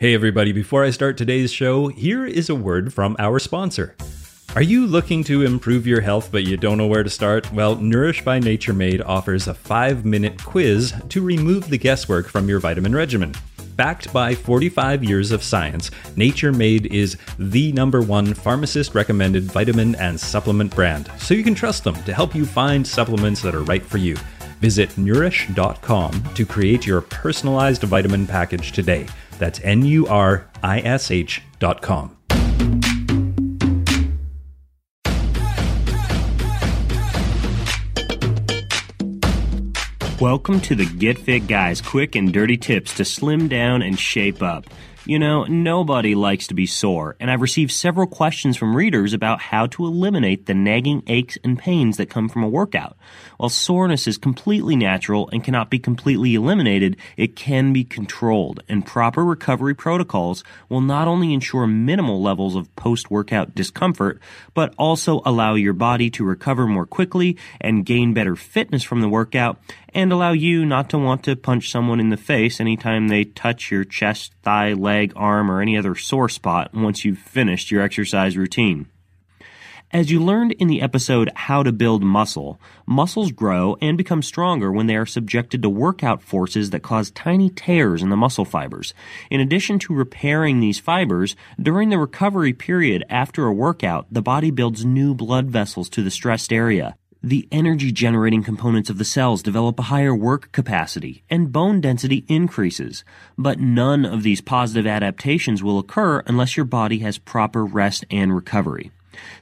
Hey, everybody, before I start today's show, here is a word from our sponsor. Are you looking to improve your health but you don't know where to start? Well, Nurish by Nature Made offers a five minute quiz to remove the guesswork from your vitamin regimen. Backed by 45 years of science, Nature Made is the number one pharmacist recommended vitamin and supplement brand, so you can trust them to help you find supplements that are right for you. Visit nurish.com to create your personalized vitamin package today. That's N U R I S H dot com. Welcome to the Get Fit Guys quick and dirty tips to slim down and shape up. You know, nobody likes to be sore, and I've received several questions from readers about how to eliminate the nagging aches and pains that come from a workout. While soreness is completely natural and cannot be completely eliminated, it can be controlled, and proper recovery protocols will not only ensure minimal levels of post-workout discomfort, but also allow your body to recover more quickly and gain better fitness from the workout, and allow you not to want to punch someone in the face anytime they touch your chest, thigh, leg, arm, or any other sore spot once you've finished your exercise routine. As you learned in the episode How to Build Muscle, muscles grow and become stronger when they are subjected to workout forces that cause tiny tears in the muscle fibers. In addition to repairing these fibers, during the recovery period after a workout, the body builds new blood vessels to the stressed area. The energy generating components of the cells develop a higher work capacity and bone density increases. But none of these positive adaptations will occur unless your body has proper rest and recovery.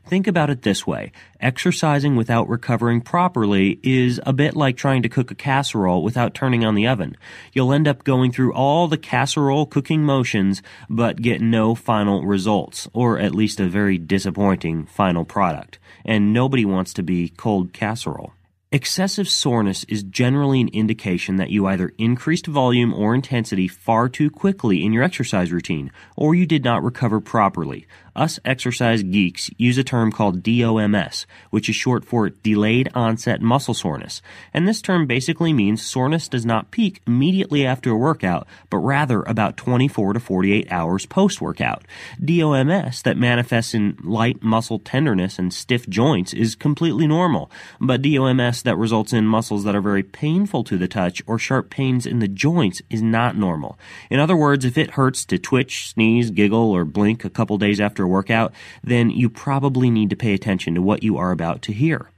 Think about it this way. Exercising without recovering properly is a bit like trying to cook a casserole without turning on the oven. You'll end up going through all the casserole cooking motions, but get no final results, or at least a very disappointing final product. And nobody wants to be cold casserole. Excessive soreness is generally an indication that you either increased volume or intensity far too quickly in your exercise routine, or you did not recover properly. Us exercise geeks use a term called DOMS, which is short for delayed onset muscle soreness. And this term basically means soreness does not peak immediately after a workout, but rather about 24 to 48 hours post workout. DOMS that manifests in light muscle tenderness and stiff joints is completely normal, but DOMS that results in muscles that are very painful to the touch or sharp pains in the joints is not normal. In other words, if it hurts to twitch, sneeze, giggle, or blink a couple days after a workout, then you probably need to pay attention to what you are about to hear.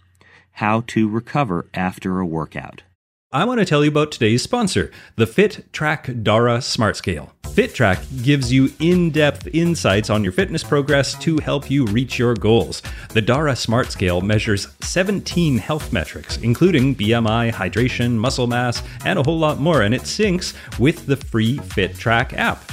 How to recover after a workout. I want to tell you about today's sponsor, the FitTrack Dara Smart Scale. FitTrack gives you in depth insights on your fitness progress to help you reach your goals. The Dara Smart Scale measures 17 health metrics, including BMI, hydration, muscle mass, and a whole lot more, and it syncs with the free FitTrack app.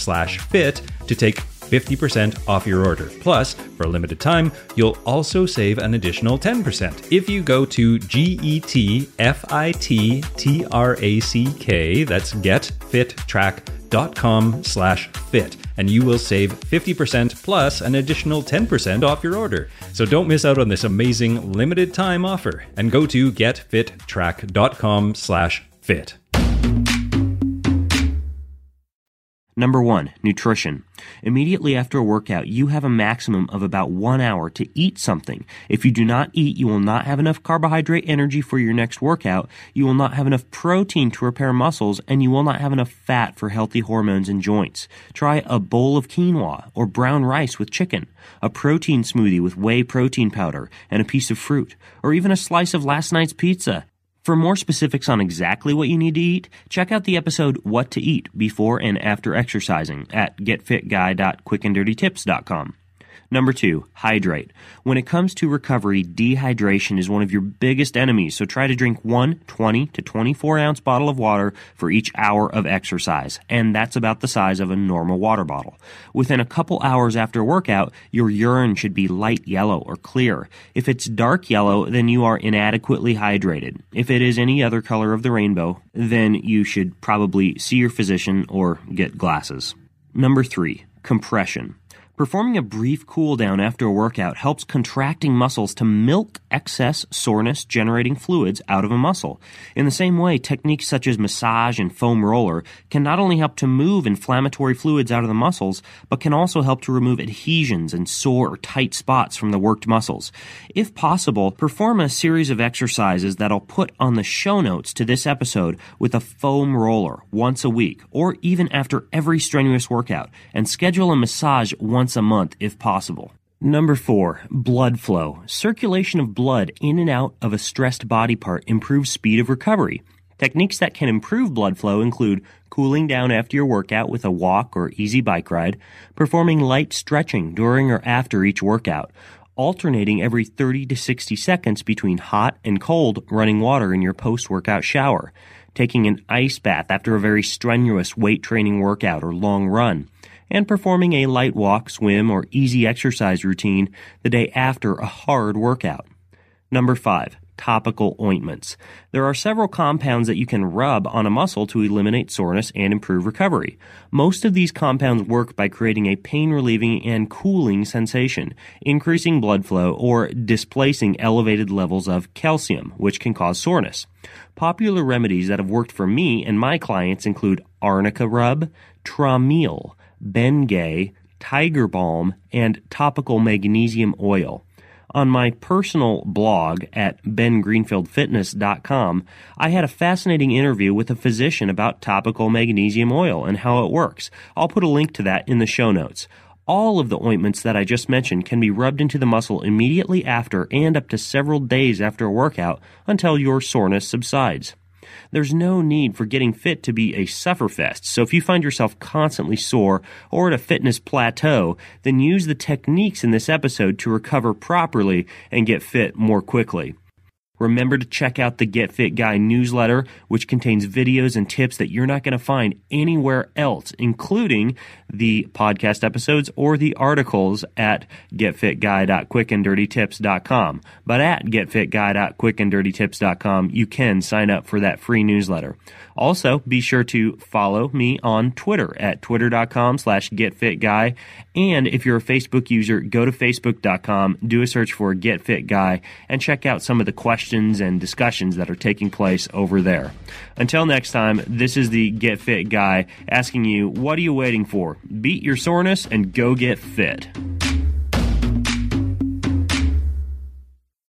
slash fit to take 50% off your order. Plus, for a limited time, you'll also save an additional 10%. If you go to G-E-T-F-I-T-T-R-A-C-K, that's getfittrack.com slash fit, and you will save 50% plus an additional 10% off your order. So don't miss out on this amazing limited time offer and go to getfittrack.com slash fit. Number one, nutrition. Immediately after a workout, you have a maximum of about one hour to eat something. If you do not eat, you will not have enough carbohydrate energy for your next workout, you will not have enough protein to repair muscles, and you will not have enough fat for healthy hormones and joints. Try a bowl of quinoa or brown rice with chicken, a protein smoothie with whey protein powder and a piece of fruit, or even a slice of last night's pizza. For more specifics on exactly what you need to eat, check out the episode What to Eat Before and After Exercising at getfitguy.quickanddirtytips.com. Number two, hydrate. When it comes to recovery, dehydration is one of your biggest enemies, so try to drink one 20 to 24 ounce bottle of water for each hour of exercise, and that's about the size of a normal water bottle. Within a couple hours after workout, your urine should be light yellow or clear. If it's dark yellow, then you are inadequately hydrated. If it is any other color of the rainbow, then you should probably see your physician or get glasses. Number three, compression. Performing a brief cool down after a workout helps contracting muscles to milk excess soreness generating fluids out of a muscle. In the same way, techniques such as massage and foam roller can not only help to move inflammatory fluids out of the muscles, but can also help to remove adhesions and sore or tight spots from the worked muscles. If possible, perform a series of exercises that I'll put on the show notes to this episode with a foam roller once a week or even after every strenuous workout and schedule a massage once once a month if possible. Number four, blood flow. Circulation of blood in and out of a stressed body part improves speed of recovery. Techniques that can improve blood flow include cooling down after your workout with a walk or easy bike ride, performing light stretching during or after each workout, alternating every 30 to 60 seconds between hot and cold running water in your post workout shower, taking an ice bath after a very strenuous weight training workout or long run, and performing a light walk, swim, or easy exercise routine the day after a hard workout. Number five, topical ointments. There are several compounds that you can rub on a muscle to eliminate soreness and improve recovery. Most of these compounds work by creating a pain relieving and cooling sensation, increasing blood flow, or displacing elevated levels of calcium, which can cause soreness. Popular remedies that have worked for me and my clients include arnica rub, Traumeel, Bengay, Tiger Balm, and topical magnesium oil. On my personal blog at bengreenfieldfitness.com, I had a fascinating interview with a physician about topical magnesium oil and how it works. I'll put a link to that in the show notes. All of the ointments that I just mentioned can be rubbed into the muscle immediately after and up to several days after a workout until your soreness subsides. There's no need for getting fit to be a sufferfest. So if you find yourself constantly sore or at a fitness plateau, then use the techniques in this episode to recover properly and get fit more quickly. Remember to check out the Get Fit Guy newsletter, which contains videos and tips that you're not going to find anywhere else, including the podcast episodes or the articles at getfitguy.quickanddirtytips.com. But at getfitguy.quickanddirtytips.com, you can sign up for that free newsletter. Also, be sure to follow me on Twitter at twitter.com slash getfitguy. And if you're a Facebook user, go to facebook.com, do a search for Get Fit Guy, and check out some of the questions and discussions that are taking place over there. Until next time, this is the Get Fit Guy asking you, what are you waiting for? Beat your soreness and go get fit.